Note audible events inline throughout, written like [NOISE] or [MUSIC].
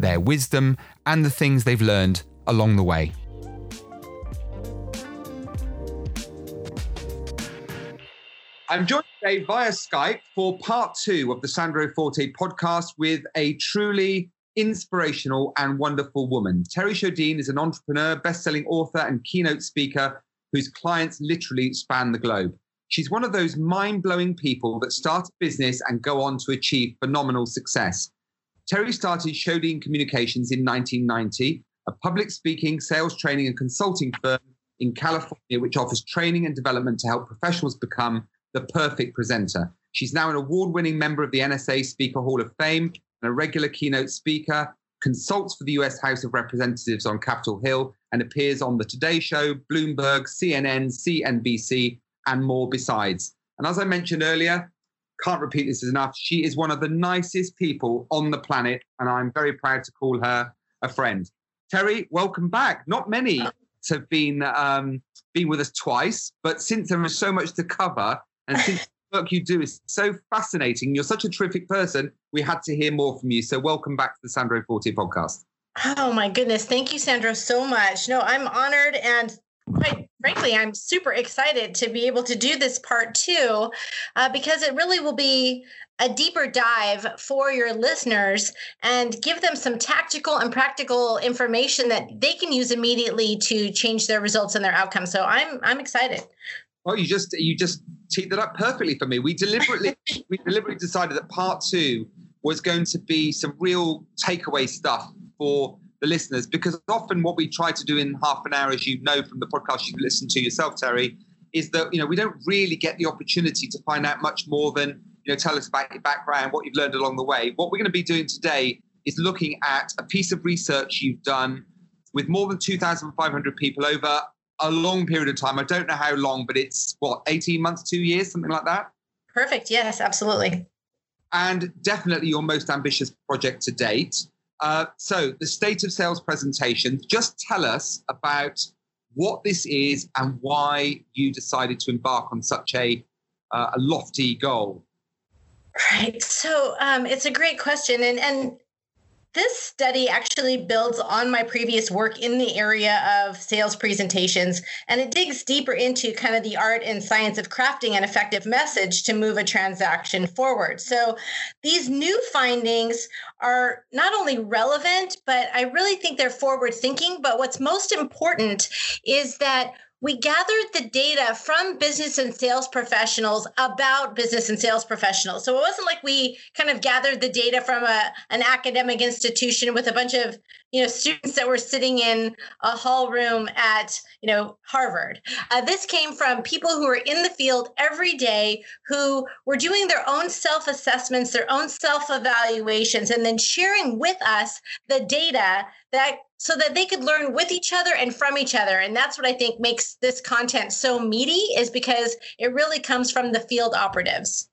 their wisdom, and the things they've learned along the way. I'm joined today via Skype for part two of the Sandro Forte podcast with a truly inspirational and wonderful woman. Terri Sjodin is an entrepreneur, best-selling author, and keynote speaker whose clients literally span the globe. She's one of those mind-blowing people that start a business and go on to achieve phenomenal success. Terri started Sjodin Communications in 1990, a public speaking, sales training, and consulting firm in California, which offers training and development to help professionals become the perfect presenter. She's now an award winning member of the NSA Speaker Hall of Fame and a regular keynote speaker, consults for the US House of Representatives on Capitol Hill, and appears on The Today Show, Bloomberg, CNN, CNBC, and more besides. And as I mentioned earlier, can't repeat this enough. She is one of the nicest people on the planet, and I'm very proud to call her a friend. Terri, welcome back. Not many have been um, been with us twice, but since there is so much to cover, and since [LAUGHS] the work you do is so fascinating, you're such a terrific person. We had to hear more from you. So welcome back to the Sandro Forte podcast. Oh my goodness. Thank you, Sandro, so much. No, I'm honored and quite frankly, I'm super excited to be able to do this part two uh, because it really will be a deeper dive for your listeners and give them some tactical and practical information that they can use immediately to change their results and their outcomes. So I'm I'm excited. Well, you just you just teed that up perfectly for me. We deliberately [LAUGHS] we deliberately decided that part two was going to be some real takeaway stuff for the listeners because often what we try to do in half an hour, as you know from the podcast you listen to yourself, Terri, is that you know we don't really get the opportunity to find out much more than you know tell us about your background, what you've learned along the way. What we're going to be doing today is looking at a piece of research you've done with more than 2,500 people over a long period of time. I don't know how long, but it's what 18 months, two years, something like that. Perfect. Yes, absolutely. And definitely your most ambitious project to date. Uh, so, the state of sales presentation, just tell us about what this is and why you decided to embark on such a, uh, a lofty goal. Right. So, um, it's a great question. And, and this study actually builds on my previous work in the area of sales presentations, and it digs deeper into kind of the art and science of crafting an effective message to move a transaction forward. So these new findings are not only relevant, but I really think they're forward thinking. But what's most important is that we gathered the data from business and sales professionals about business and sales professionals. So it wasn't like we kind of gathered the data from a, an academic institution with a bunch of you know students that were sitting in a hall room at you know harvard uh, this came from people who are in the field every day who were doing their own self assessments their own self evaluations and then sharing with us the data that so that they could learn with each other and from each other and that's what i think makes this content so meaty is because it really comes from the field operatives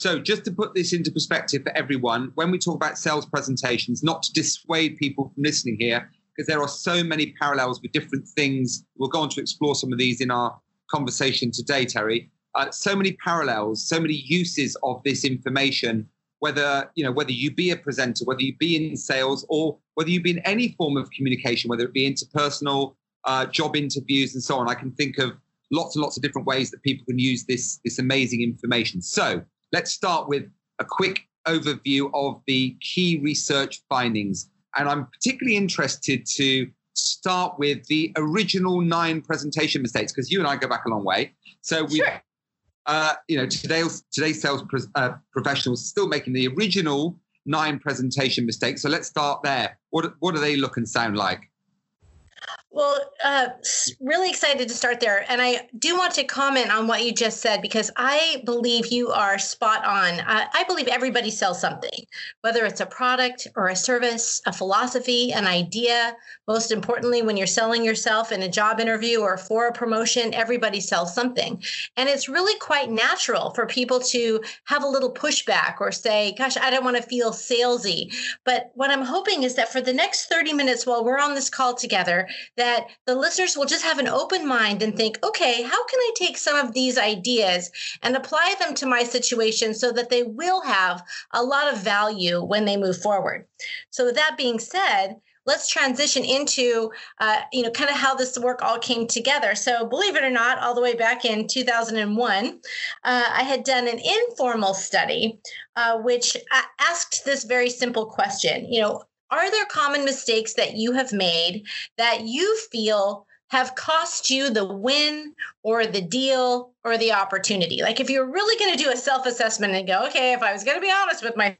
so, just to put this into perspective for everyone, when we talk about sales presentations, not to dissuade people from listening here, because there are so many parallels with different things. We'll go on to explore some of these in our conversation today, Terri. Uh, so many parallels, so many uses of this information. Whether you know whether you be a presenter, whether you be in sales, or whether you be in any form of communication, whether it be interpersonal, uh, job interviews, and so on. I can think of lots and lots of different ways that people can use this this amazing information. So let's start with a quick overview of the key research findings. And I'm particularly interested to start with the original nine presentation mistakes because you and I go back a long way. So we, sure. Uh, you know, today's today's sales uh, professionals still making the original nine presentation mistakes. So let's start there. What what do they look and sound like? Well, uh, really excited to start there. And I do want to comment on what you just said because I believe you are spot on. Uh, I believe everybody sells something, whether it's a product or a service, a philosophy, an idea. Most importantly, when you're selling yourself in a job interview or for a promotion, everybody sells something. And it's really quite natural for people to have a little pushback or say, gosh, I don't want to feel salesy. But what I'm hoping is that for the next 30 minutes while we're on this call together, that the listeners will just have an open mind and think, okay, how can I take some of these ideas and apply them to my situation so that they will have a lot of value when they move forward? So, with that being said, let's transition into uh, you know kind of how this work all came together so believe it or not all the way back in 2001 uh, i had done an informal study uh, which asked this very simple question you know are there common mistakes that you have made that you feel have cost you the win or the deal or the opportunity? Like, if you're really going to do a self assessment and go, okay, if I was going to be honest with my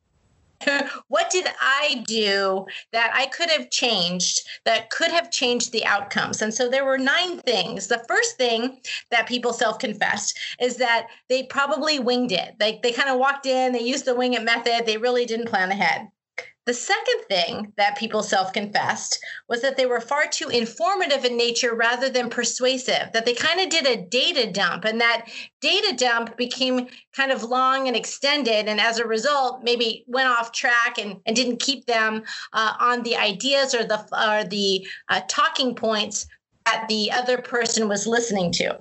[LAUGHS] what did I do that I could have changed that could have changed the outcomes? And so there were nine things. The first thing that people self confessed is that they probably winged it. Like they kind of walked in, they used the wing it method, they really didn't plan ahead. The second thing that people self confessed was that they were far too informative in nature rather than persuasive, that they kind of did a data dump, and that data dump became kind of long and extended. And as a result, maybe went off track and, and didn't keep them uh, on the ideas or the, or the uh, talking points that the other person was listening to.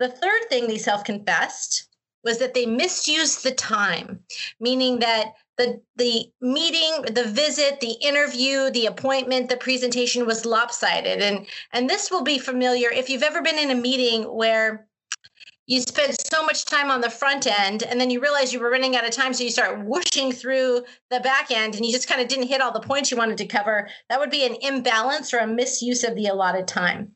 The third thing they self confessed was that they misused the time, meaning that the the meeting the visit the interview the appointment the presentation was lopsided. And and this will be familiar if you've ever been in a meeting where you spend so much time on the front end and then you realize you were running out of time so you start whooshing through the back end and you just kind of didn't hit all the points you wanted to cover that would be an imbalance or a misuse of the allotted time.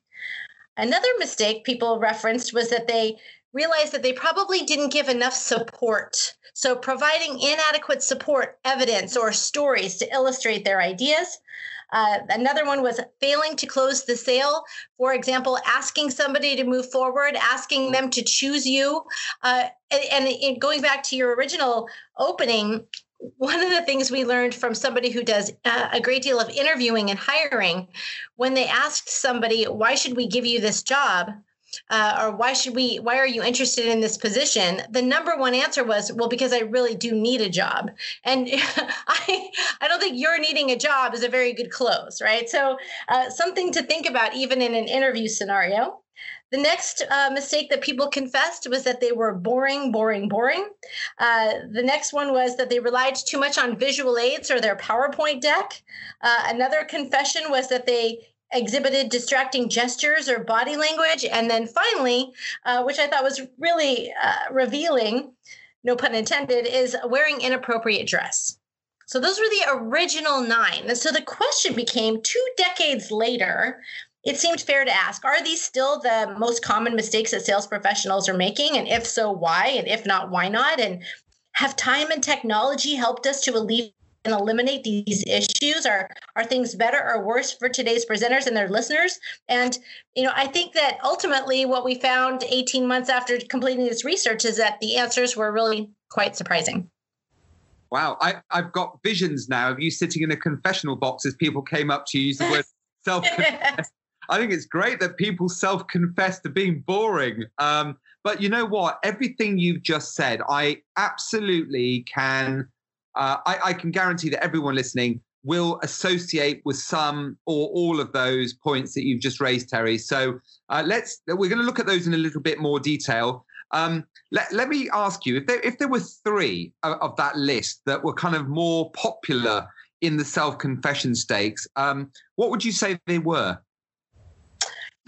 Another mistake people referenced was that they realized that they probably didn't give enough support. So, providing inadequate support, evidence, or stories to illustrate their ideas. Uh, another one was failing to close the sale. For example, asking somebody to move forward, asking them to choose you. Uh, and, and going back to your original opening, one of the things we learned from somebody who does uh, a great deal of interviewing and hiring, when they asked somebody, why should we give you this job? Uh, or why should we why are you interested in this position the number one answer was well because i really do need a job and [LAUGHS] i i don't think you're needing a job is a very good close right so uh, something to think about even in an interview scenario the next uh, mistake that people confessed was that they were boring, boring, boring. Uh, the next one was that they relied too much on visual aids or their PowerPoint deck. Uh, another confession was that they exhibited distracting gestures or body language. And then finally, uh, which I thought was really uh, revealing, no pun intended, is wearing inappropriate dress. So those were the original nine. And so the question became two decades later, it seemed fair to ask are these still the most common mistakes that sales professionals are making? And if so, why? And if not, why not? And have time and technology helped us to alleviate and eliminate these issues? Are are things better or worse for today's presenters and their listeners? And you know, I think that ultimately what we found 18 months after completing this research is that the answers were really quite surprising. Wow, I, I've got visions now of you sitting in a confessional box as people came up to you use the word [LAUGHS] self I think it's great that people self confess to being boring. Um, but you know what? Everything you've just said, I absolutely can uh, I, I can guarantee that everyone listening will associate with some or all of those points that you've just raised, Terry. So uh, let's we're going to look at those in a little bit more detail. Um, let, let me ask you if there if there were three of, of that list that were kind of more popular in the self confession stakes, um, what would you say they were?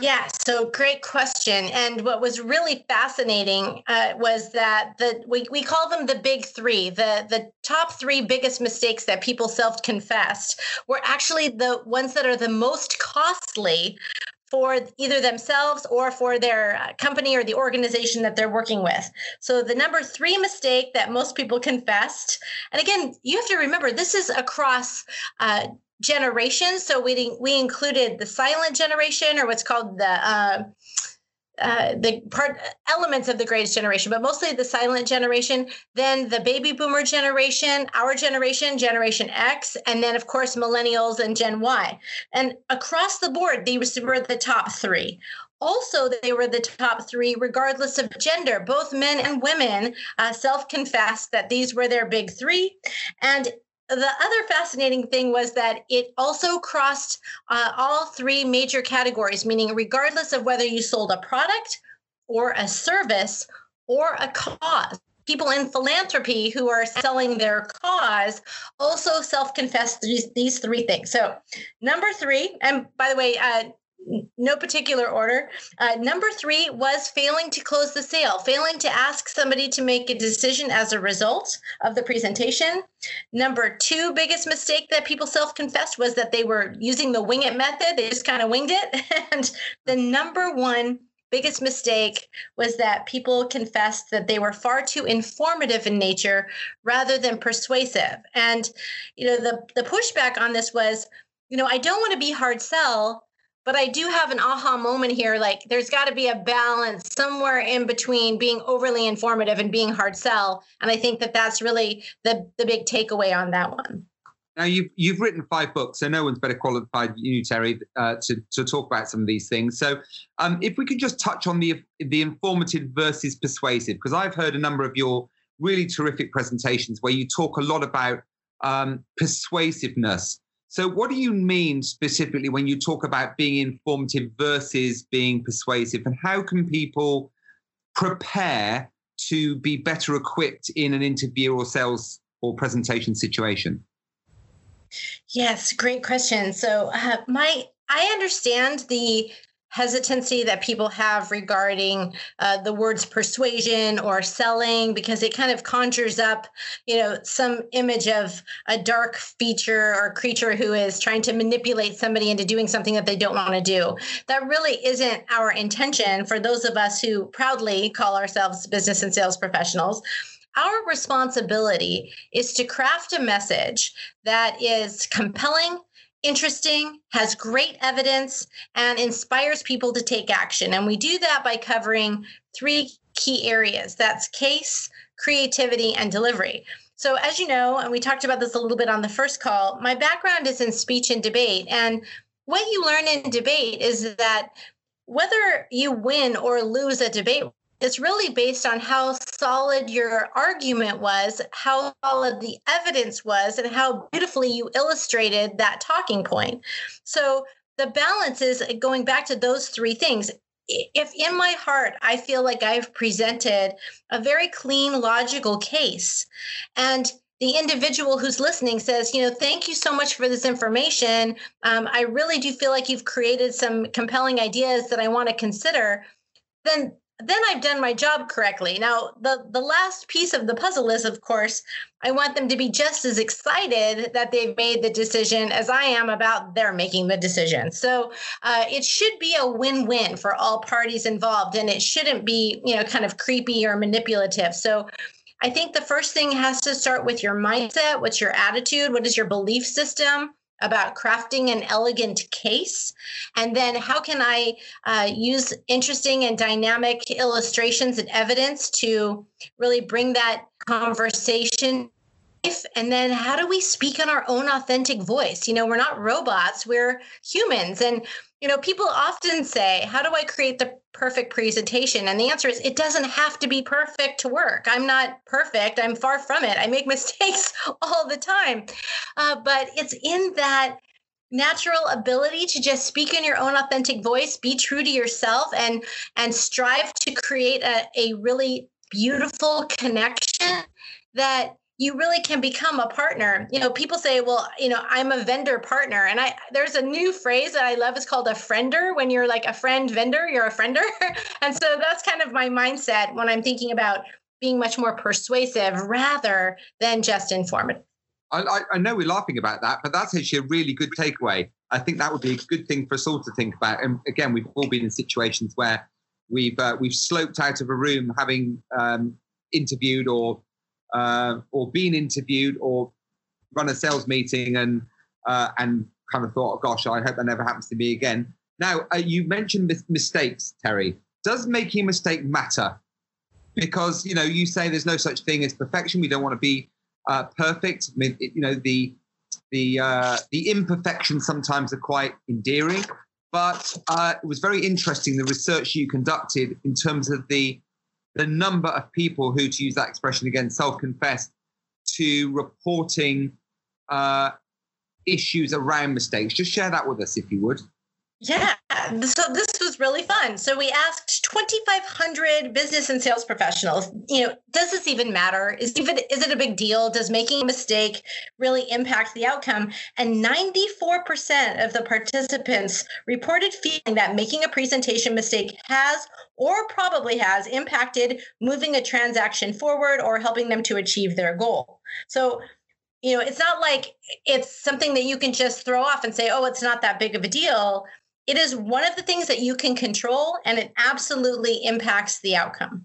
Yeah, so great question. And what was really fascinating uh, was that the we, we call them the big three. The the top three biggest mistakes that people self confessed were actually the ones that are the most costly for either themselves or for their uh, company or the organization that they're working with. So the number three mistake that most people confessed, and again, you have to remember this is across uh, generations. So we we included the silent generation, or what's called the uh, uh, the part elements of the greatest generation, but mostly the silent generation, then the baby boomer generation, our generation, Generation X, and then of course millennials and Gen Y. And across the board, these were the top three. Also, they were the top three, regardless of gender. Both men and women uh, self confessed that these were their big three. And the other fascinating thing was that it also crossed uh, all three major categories, meaning, regardless of whether you sold a product or a service or a cause. People in philanthropy who are selling their cause also self confess these, these three things. So, number three, and by the way, uh, no particular order. Uh, number three was failing to close the sale, failing to ask somebody to make a decision as a result of the presentation. Number two biggest mistake that people self confessed was that they were using the wing it method. They just kind of winged it. [LAUGHS] and the number one biggest mistake was that people confessed that they were far too informative in nature rather than persuasive. And, you know, the, the pushback on this was, you know, I don't want to be hard sell but I do have an aha moment here. Like, there's got to be a balance somewhere in between being overly informative and being hard sell. And I think that that's really the the big takeaway on that one. Now you've you've written five books, so no one's better qualified than you, Terri, uh, to to talk about some of these things. So, um, if we could just touch on the the informative versus persuasive, because I've heard a number of your really terrific presentations where you talk a lot about um, persuasiveness so, what do you mean specifically when you talk about being informative versus being persuasive? And how can people prepare to be better equipped in an interview or sales or presentation situation? Yes, great question. So, uh, my I understand the hesitancy that people have regarding uh, the words persuasion or selling because it kind of conjures up you know some image of a dark feature or creature who is trying to manipulate somebody into doing something that they don't want to do. That really isn't our intention for those of us who proudly call ourselves business and sales professionals. Our responsibility is to craft a message that is compelling interesting, has great evidence, and inspires people to take action. And we do that by covering three key areas that's case, creativity, and delivery. So, as you know, and we talked about this a little bit on the first call, my background is in speech and debate. And what you learn in debate is that whether you win or lose a debate it's really based on how solid your argument was, how solid the evidence was, and how beautifully you illustrated that talking point. So the balance is going back to those three things. If in my heart I feel like I've presented a very clean, logical case, and the individual who's listening says, you know, thank you so much for this information. Um, I really do feel like you've created some compelling ideas that I want to consider. Then then I've done my job correctly. Now, the the last piece of the puzzle is, of course, I want them to be just as excited that they've made the decision as I am about their making the decision. So uh, it should be a win-win for all parties involved, and it shouldn't be, you know, kind of creepy or manipulative. So. I think the first thing has to start with your mindset. What's your attitude? What is your belief system? About crafting an elegant case. And then how can i uh, use interesting and dynamic illustrations and evidence to really bring that conversation and then how do we speak in our own authentic voice? You know we're not robots we're humans. And you know, people often say, How do I create the perfect presentation? And the answer is, It doesn't have to be perfect to work. I'm not perfect. I'm far from it. I make [LAUGHS] mistakes all the time. Uh, but it's in that natural ability to just speak in your own authentic voice be true to yourself and and strive to create a, a really beautiful connection that you really can become a partner. You know, people say, well, you know, I'm a vendor partner. And I there's a new phrase that I love is called a friender. When you're like a friend vendor, you're a friender. [LAUGHS] and so that's kind of my mindset when I'm thinking about being much more persuasive rather than just informative. I, I know we're laughing about that, but that's actually a really good takeaway. I think that would be a good thing for us all to think about. And again, we've all been in situations where we've uh, we've sloped out of a room having um, interviewed or uh, or been interviewed or run a sales meeting and uh, and kind of thought, oh, gosh, I hope that never happens to me again. Now, uh, you mentioned mistakes, Terri. Does making a mistake matter? Because you know, you say there's no such thing as perfection. We don't want to be uh, perfect. I mean, it, you know, the the uh, the imperfections sometimes are quite endearing. But uh, it was very interesting the research you conducted in terms of the the number of people who, to use that expression again, self-confessed to reporting uh, issues around mistakes. Just share that with us, if you would. Yeah, so this was really fun. So we asked 2,500 business and sales professionals. You know, does this even matter? Is even is it a big deal? Does making a mistake really impact the outcome? And 94% of the participants reported feeling that making a presentation mistake has or probably has impacted moving a transaction forward or helping them to achieve their goal. So you know, it's not like it's something that you can just throw off and say, oh, it's not that big of a deal it is one of the things that you can control and it absolutely impacts the outcome.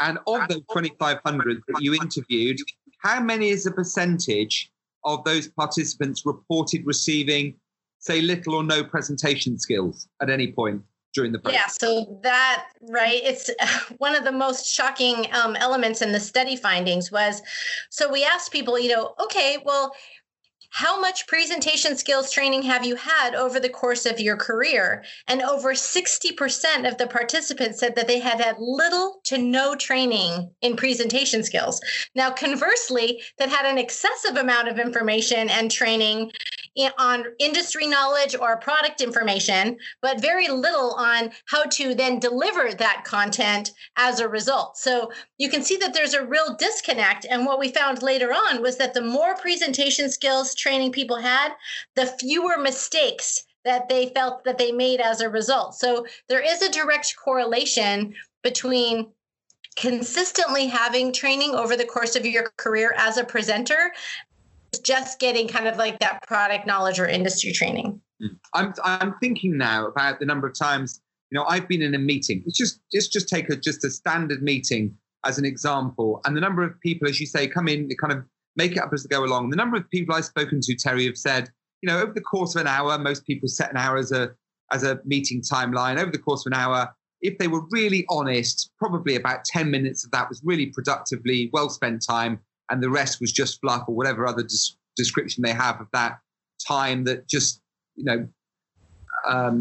And of those 2,500 that you interviewed, how many is the percentage of those participants reported receiving, say, little or no presentation skills at any point? during the process. Yeah, so that right, it's [LAUGHS] one of the most shocking um, elements in the study findings was, so we asked people, you know, okay, well, how much presentation skills training have you had over the course of your career? And over 60% of the participants said that they had had little to no training in presentation skills. Now, conversely, that had an excessive amount of information and training on industry knowledge or product information, but very little on how to then deliver that content as a result. So you can see that there's a real disconnect. And what we found later on was that the more presentation skills training people had, the fewer mistakes that they felt that they made as a result. So there is a direct correlation between consistently having training over the course of your career as a presenter just getting kind of like that product knowledge or industry training hmm. i'm i'm thinking now about the number of times you know i've been in a meeting it's just just just take a just a standard meeting as an example and the number of people as you say come in they kind of make it up as they go along. The number of people I've spoken to, Terri, have said, you know, over the course of an hour, most people set an hour as a as a meeting timeline. Over the course of an hour, if they were really honest, probably about 10 minutes of that was really productively well spent time, and the rest was just fluff or whatever other des- description they have of that time that just, you know, um,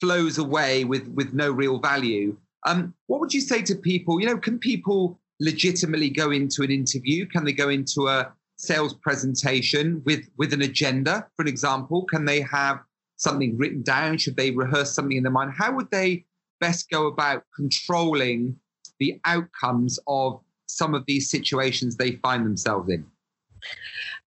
flows away with with no real value. Um, what would you say to people? You know, can people legitimately go into an interview? Can they go into a sales presentation with with an agenda for an example. Can they have something written down? Should they rehearse something in their mind? How would they best go about controlling the outcomes of some of these situations they find themselves in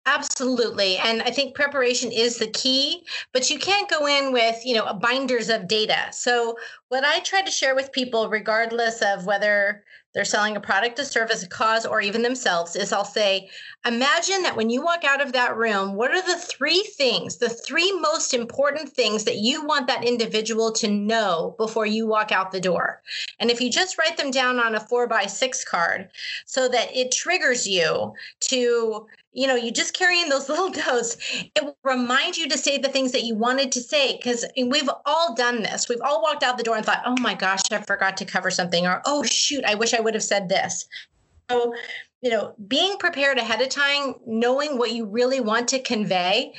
Absolutely. And I think preparation is the key, but you can't go in with, you know, binders of data. So what I try to share with people, regardless of whether they're selling a product, a service, a cause, or even themselves, is I'll say, imagine that when you walk out of that room, what are the three things, the three most important things that you want that individual to know before you walk out the door? And if you just write them down on a four by six card so that it triggers you to, you know, you just carry in those [LAUGHS] little notes, it will remind you to say the things that you wanted to say. Because we've all done this. We've all walked out the door and thought, oh my gosh, I forgot to cover something, or oh shoot, I wish I would have said this. So, you know, being prepared ahead of time, knowing what you really want to convey.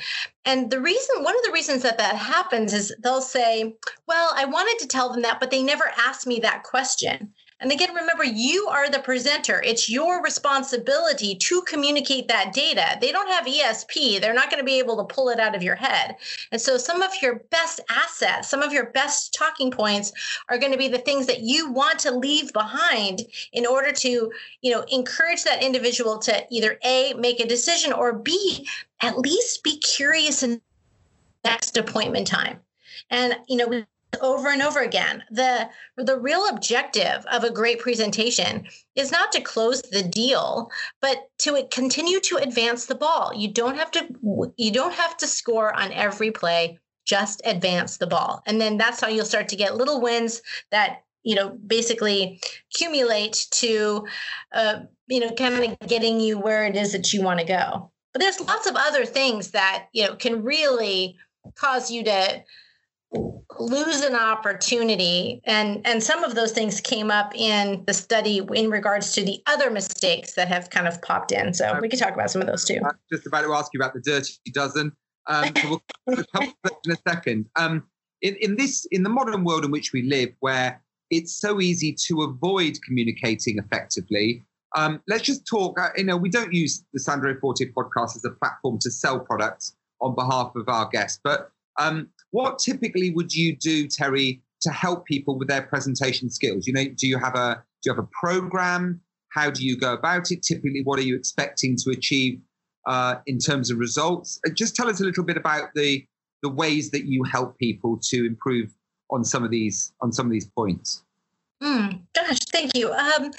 And the reason, one of the reasons that that happens is they'll say, well, I wanted to tell them that, but they never asked me that question. And again, remember, you are the presenter. It's your responsibility to communicate that data. They don't have ESP, they're not going to be able to pull it out of your head. And so, some of your best assets, some of your best talking points are going to be the things that you want to leave behind in order to, you know, encourage that individual to either A, make a decision, or B, at least be curious in next appointment time. And, you know, over and over again. The the real objective of a great presentation is not to close the deal, but to continue to advance the ball. You don't have to you don't have to score on every play, just advance the ball. And then that's how you'll start to get little wins that you know basically accumulate to uh, you know kind of getting you where it is that you want to go but there's lots of other things that you know can really cause you to lose an opportunity. And and some of those things came up in the study in regards to the other mistakes that have kind of popped in. So we could talk about some of those too. Just about to ask you about the dirty dozen. Um, so we'll in a second. Um, in, in this in the modern world in which we live where it's so easy to avoid communicating effectively um, let's just talk uh, you know we don't use the sandro forte podcast as a platform to sell products on behalf of our guests but um, what typically would you do, Terri, to help people with their presentation skills? You know, do you have a do you have a program? How do you go about it? Typically, what are you expecting to achieve uh, in terms of results? Uh, just tell us a little bit about the the ways that you help people to improve on some of these on some of these points. Mm, gosh, thank you. Um,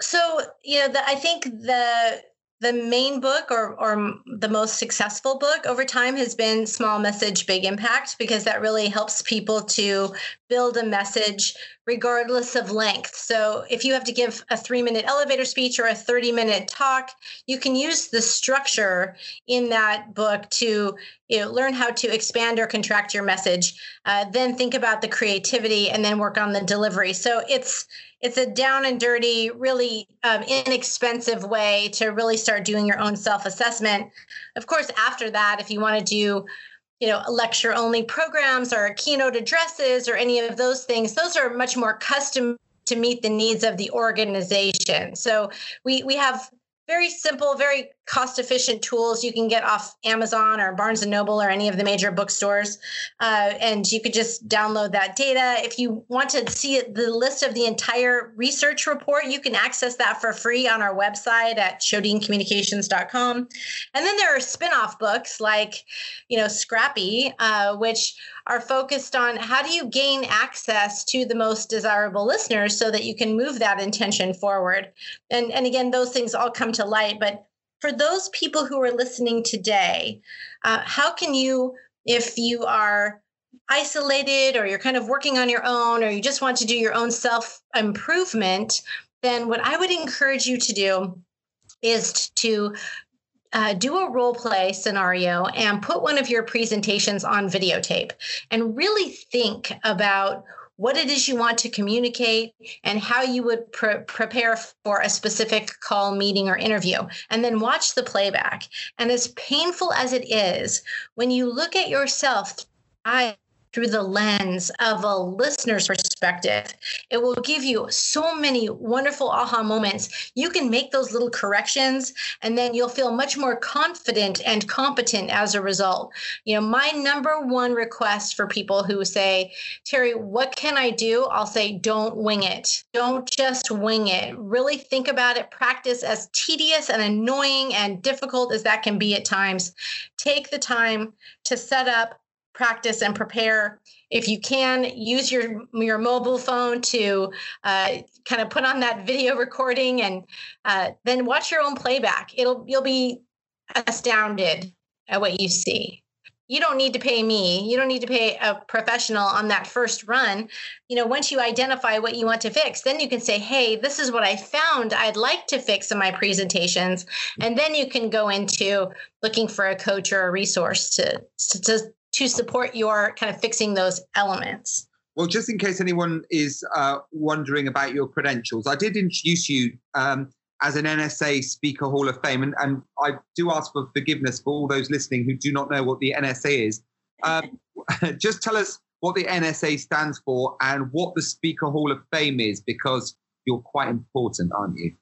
so you know, the, I think the the main book or, or the most successful book over time has been Small Message, Big Impact, because that really helps people to build a message regardless of length. So if you have to give a three minute elevator speech or a 30 minute talk, you can use the structure in that book to you know, learn how to expand or contract your message, uh, then think about the creativity and then work on the delivery. So it's it's a down and dirty, really um, inexpensive way to really start doing your own self assessment. Of course, after that, if you want to do you know lecture only programs or keynote addresses or any of those things those are much more custom to meet the needs of the organization. So we we have very simple, very cost efficient tools you can get off Amazon or Barnes and Noble or any of the major bookstores. Uh, and you could just download that data. If you want to see the list of the entire research report, you can access that for free on our website at sjodincommunications.com. And then there are spin off books like, you know, Scrappy, uh, which are focused on how do you gain access to the most desirable listeners so that you can move that intention forward. And, and again, those things all come to light. But for those people who are listening today, uh, how can you, if you are isolated or you're kind of working on your own or you just want to do your own self improvement, then what I would encourage you to do is to uh, do a role play scenario and put one of your presentations on videotape and really think about what it is you want to communicate and how you would pre- prepare for a specific call, meeting, or interview, and then watch the playback. And as painful as it is, when you look at yourself, I through the lens of a listener's perspective. It will give you so many wonderful aha moments. You can make those little corrections and then you'll feel much more confident and competent as a result. You know, my number one request for people who say, Terri, what can I do? I'll say, don't wing it. Don't just wing it. Really think about it. Practice as tedious and annoying and difficult as that can be at times. Take the time to set up practice and prepare. If you can, use your your mobile phone to uh, kind of put on that video recording and uh, then watch your own playback. It'll you'll be astounded at what you see. You don't need to pay me. You don't need to pay a professional on that first run. You know, once you identify what you want to fix, then you can say, "Hey, this is what I found. I'd like to fix in my presentations," and then you can go into looking for a coach or a resource to to to support your kind of fixing those elements? Well, just in case anyone is uh, wondering about your credentials, I did introduce you um, as an NSA Speaker Hall of Fame, and, and, I do ask for forgiveness for all those listening who do not know what the NSA is. Um, [LAUGHS] just tell us what the NSA stands for and what the Speaker Hall of Fame is, because you're quite important, aren't you?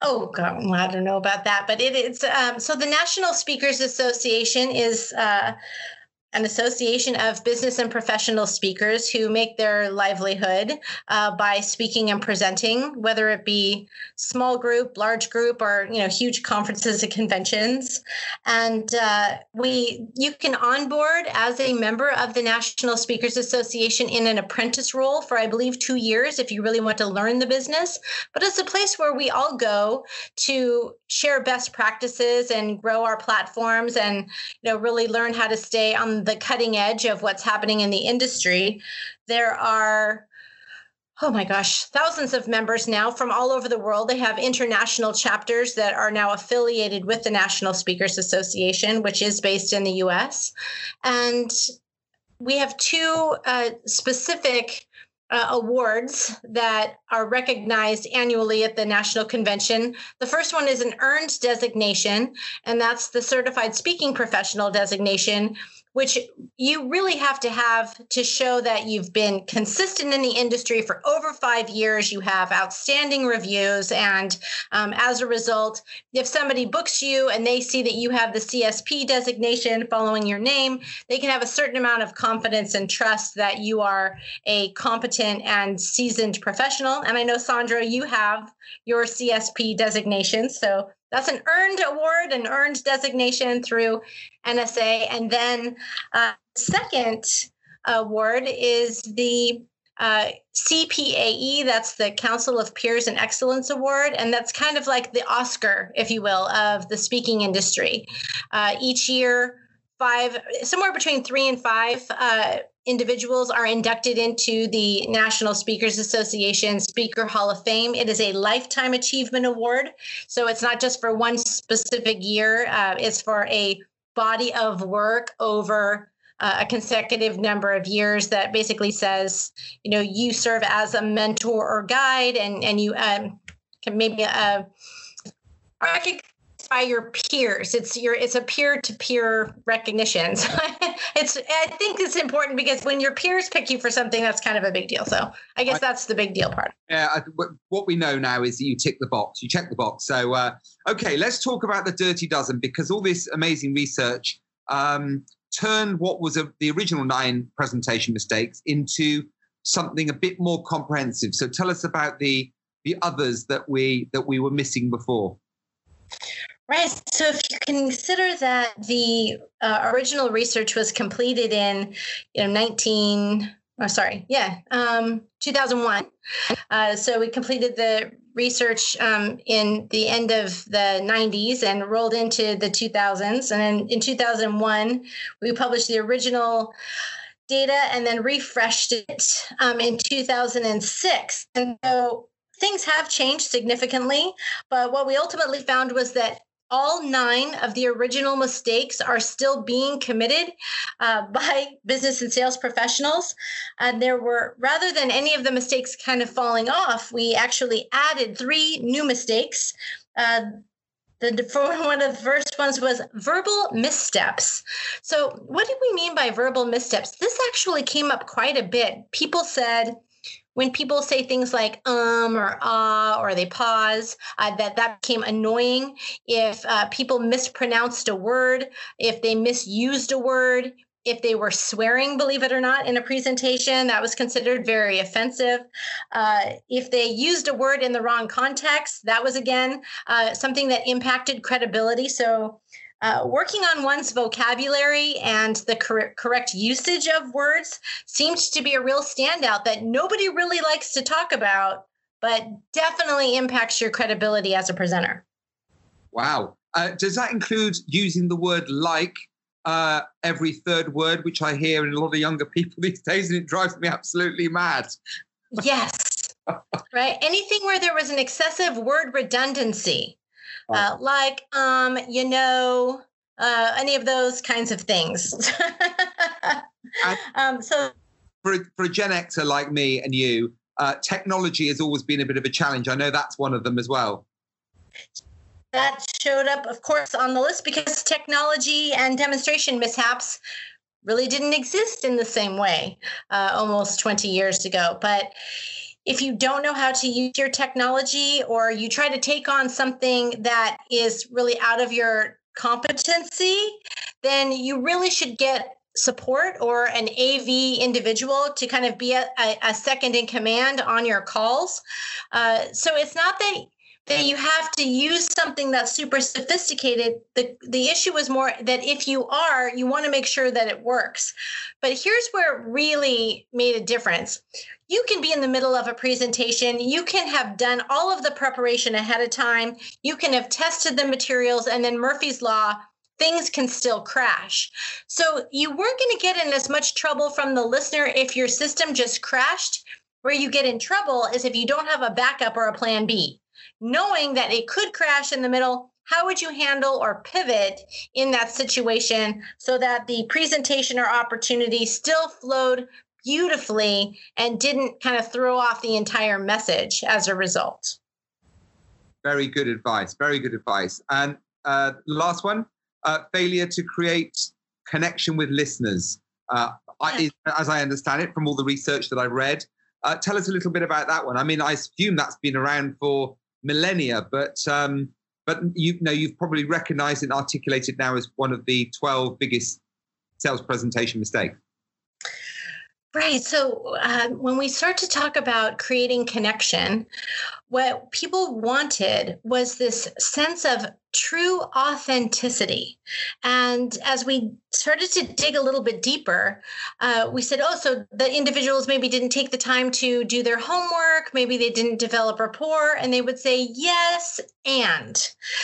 Oh God, well, I don't know about that, but it is. Um, so the National Speakers Association is uh, an association of business and professional speakers who make their livelihood uh, by speaking and presenting, whether it be small group, large group, or you know huge conferences and conventions. And uh, we, you can onboard as a member of the National Speakers Association in an apprentice role for I believe two years if you really want to learn the business. But it's a place where we all go to share best practices and grow our platforms, and you know really learn how to stay on the cutting edge of what's happening in the industry. There are oh my gosh, thousands of members now from all over the world. They have international chapters that are now affiliated with the National Speakers Association, which is based in the US. And we have two uh, specific uh, awards that are recognized annually at the national convention. The first one is an earned designation, and that's the certified speaking professional designation, which you really have to have to show that you've been consistent in the industry for over five years. You have outstanding reviews. And um, as a result, if somebody books you and they see that you have the CSP designation following your name, they can have a certain amount of confidence and trust that you are a competent and seasoned professional. And I know, Sandro, you have your CSP designation. So that's an earned award, an earned designation through NSA. And then uh, second award is the uh, CPAE, that's the Council of Peers and Excellence Award, and that's kind of like the Oscar, if you will, of the speaking industry. Uh, each year, five, somewhere between three and five uh, individuals are inducted into the National Speakers Association Speaker Hall of Fame. It is a lifetime achievement award. So it's not just for one specific year, uh, it's for a body of work over uh, a consecutive number of years that basically says, you know, you serve as a mentor or guide and, and you um, can maybe uh, by your peers. It's your it's a peer to peer recognition. [LAUGHS] So it's I think it's important because when your peers pick you for something, that's kind of a big deal. So I guess I, that's the big deal part. Yeah, I, what we know now is that you tick the box, you check the box. So uh, okay, let's talk about the dirty dozen because all this amazing research um, turned what was a, the original nine presentation mistakes into something a bit more comprehensive. So tell us about the the others that we that we were missing before. Right. So if you consider that the uh, original research was completed in, you know, 19, oh, sorry, yeah, um, 2001. Uh, so we completed the research um, in the end of the 90s and rolled into the 2000s. And then in 2001, we published the original data and then refreshed it um, in 2006. And so things have changed significantly. But what we ultimately found was that all nine of the original mistakes are still being committed uh, by business and sales professionals. And there were, rather than any of the mistakes kind of falling off, we actually added three new mistakes. Uh, the [LAUGHS] one of the first ones was verbal missteps. So, what do we mean by verbal missteps? This actually came up quite a bit. People said, when people say things like um or ah or they pause uh, that that became annoying. If uh, people mispronounced a word if they misused a word if they were swearing believe it or not in a presentation that was considered very offensive. Uh, if they used a word in the wrong context that was again uh, something that impacted credibility. So uh, working on one's vocabulary and the cor- correct usage of words seems to be a real standout that nobody really likes to talk about, but definitely impacts your credibility as a presenter. Wow. Uh, does that include using the word like uh, every third word, which I hear in a lot of younger people [LAUGHS] these days, and it drives me absolutely mad? yes. [LAUGHS] right. Anything where there was an excessive word redundancy uh, like um, you know, uh, any of those kinds of things. [LAUGHS] um, so, for a, for a Gen Xer like me and you, uh, technology has always been a bit of a challenge. I know that's one of them as well. That showed up, of course, on the list because technology and demonstration mishaps really didn't exist in the same way uh, almost 20 years ago. But if you don't know how to use your technology or you try to take on something that is really out of your competency, then you really should get support or an AV individual to kind of be a, a second in command on your calls. Uh, so it's not that that you have to use something that's super sophisticated. The the issue is more that if you are, you want to make sure that it works. But here's where it really made a difference. You can be in the middle of a presentation, you can have done all of the preparation ahead of time, you can have tested the materials, and then Murphy's Law things can still crash. So you weren't going to get in as much trouble from the listener if your system just crashed Where you get in trouble is if you don't have a backup or a plan B. Knowing that it could crash in the middle, how would you handle or pivot in that situation so that the presentation or opportunity still flowed beautifully and didn't kind of throw off the entire message as a result? Very good advice. Very good advice. And uh, last one uh, failure to create connection with listeners. Uh, I, as I understand it from all the research that I read, uh, tell us a little bit about that one. I mean, I assume that's been around for millennia, but um, but you know you've probably recognised and articulated now as one of the twelve biggest sales presentation mistakes. Right. So uh, when we start to talk about creating connection, what people wanted was this sense of true authenticity. And as we started to dig a little bit deeper, uh, we said, oh, so the individuals maybe didn't take the time to do their homework, maybe they didn't develop rapport, and they would say, yes, and.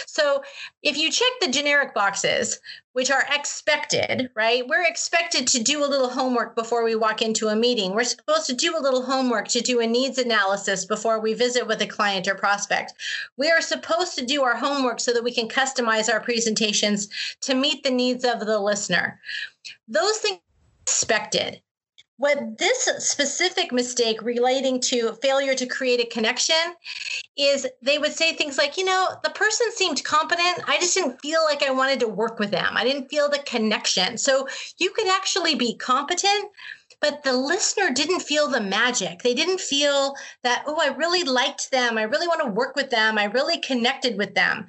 So if you check the generic boxes, which are expected, right? We're expected to do a little homework before we walk into a meeting. We're supposed to do a little homework to do a needs analysis before we visit with a client or prospect. We are supposed to do our homework so that we can customize our presentations to meet the needs of the listener. Those things expected. What this specific mistake relating to failure to create a connection is they would say things like, you know, the person seemed competent. I just didn't feel like I wanted to work with them. I didn't feel the connection. So you could actually be competent, but the listener didn't feel the magic. They didn't feel that, oh, I really liked them. I really want to work with them. I really connected with them.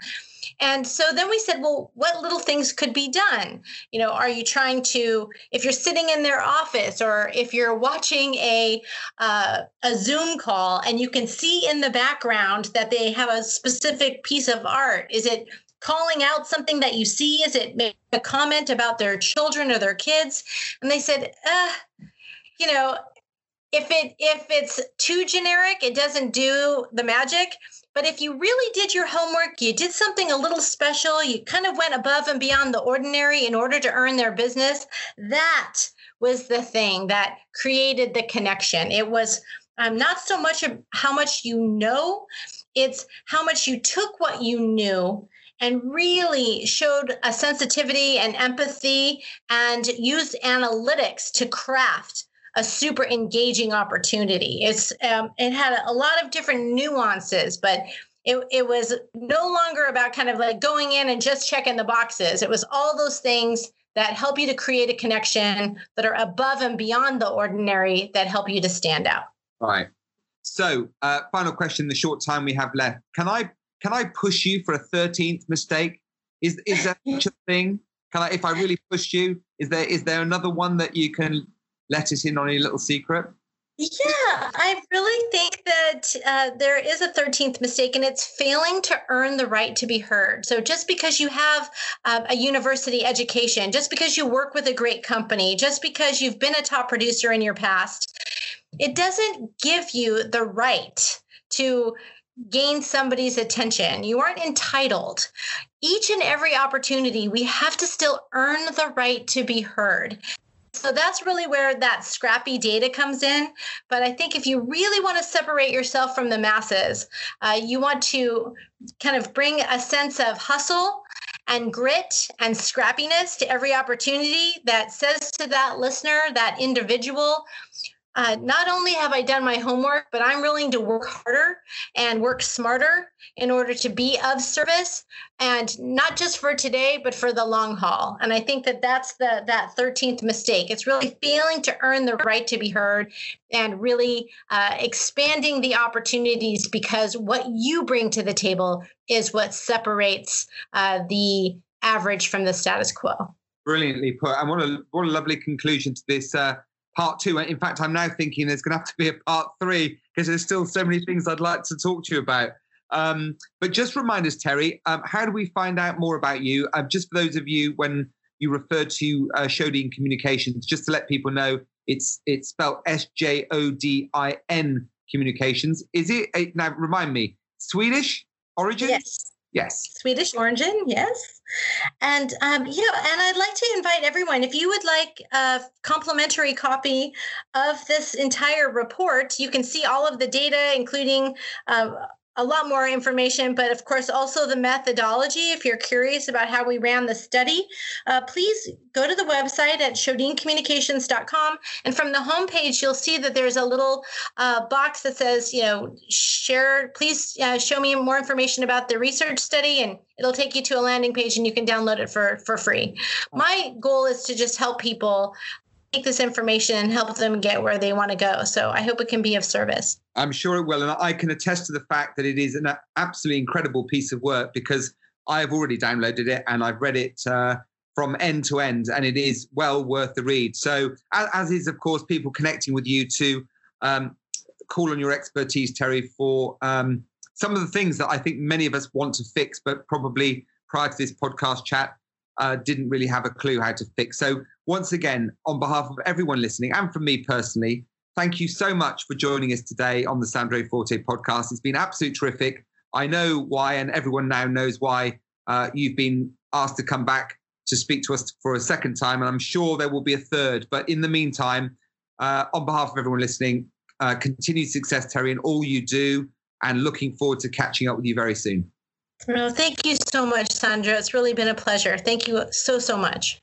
And so then we said, well, what little things could be done? You know, are you trying to, if you're sitting in their office or if you're watching a uh, a Zoom call and you can see in the background that they have a specific piece of art, is it calling out something that you see? Is it a comment about their children or their kids? And they said, uh, you know, if it if it's too generic, it doesn't do the magic. But if you really did your homework, you did something a little special, you kind of went above and beyond the ordinary in order to earn their business, that was the thing that created the connection. It was um, not so much how much you know, it's how much you took what you knew and really showed a sensitivity and empathy and used analytics to craft a super engaging opportunity. It's um, it had a lot of different nuances, but it, it was no longer about kind of like going in and just checking the boxes. It was all those things that help you to create a connection that are above and beyond the ordinary that help you to stand out. All right. So, uh, final question: the short time we have left, can I can I push you for a thirteenth mistake? Is is that such a thing? Can I, if I really push you, is there is there another one that you can let us in on a little secret? Yeah, I really think that uh, there is a 13th mistake, and it's failing to earn the right to be heard. So, just because you have um, a university education, just because you work with a great company, just because you've been a top producer in your past, it doesn't give you the right to gain somebody's attention. You aren't entitled. Each and every opportunity, we have to still earn the right to be heard. So that's really where that scrappy data comes in. But I think if you really want to separate yourself from the masses, uh, you want to kind of bring a sense of hustle and grit and scrappiness to every opportunity that says to that listener, that individual, uh, not only have I done my homework, but I'm willing to work harder and work smarter in order to be of service, and not just for today, but for the long haul. And I think that that's the that 13th mistake. It's really failing to earn the right to be heard, and really uh, expanding the opportunities because what you bring to the table is what separates uh, the average from the status quo. Brilliantly put. And what a what a lovely conclusion to this uh, part two. In fact, I'm now thinking there's going to have to be a part three because there's still so many things I'd like to talk to you about. Um, but just remind us, Terri, um, how do we find out more about you? Uh, just for those of you when you refer to uh, Sjodin Communications, just to let people know, it's it's spelled S J O D I N Communications. Is it now? Remind me, Swedish origin? Yes. Yes. Swedish origin, yes. And um, yeah, and I'd like to invite everyone if you would like a complimentary copy of this entire report, you can see all of the data, including uh, a lot more information, but of course, also the methodology. If you're curious about how we ran the study, uh, please go to the website at sjodincommunications.com. And from the homepage, you'll see that there's a little uh, box that says, you know, share, please uh, show me more information about the research study. And it'll take you to a landing page and you can download it for, for free. My goal is to just help people take this information and help them get where they want to go. So I hope it can be of service. I'm sure it will. And I can attest to the fact that it is an absolutely incredible piece of work because I have already downloaded it and I've read it uh, from end to end, and it is well worth the read. So, as, is, of course, people connecting with you to um, call on your expertise, Terri, for um, some of the things that I think many of us want to fix, but probably prior to this podcast chat, uh, didn't really have a clue how to fix. So, once again, on behalf of everyone listening and from me personally, thank you so much for joining us today on the Sandro Forte podcast. It's been absolutely terrific. I know why, and everyone now knows why uh, you've been asked to come back to speak to us for a second time, and I'm sure there will be a third. But in the meantime, uh, on behalf of everyone listening, uh, continued success, Terri, in all you do, and looking forward to catching up with you very soon. Well, thank you so much, Sandro. It's really been a pleasure. Thank you so, so much.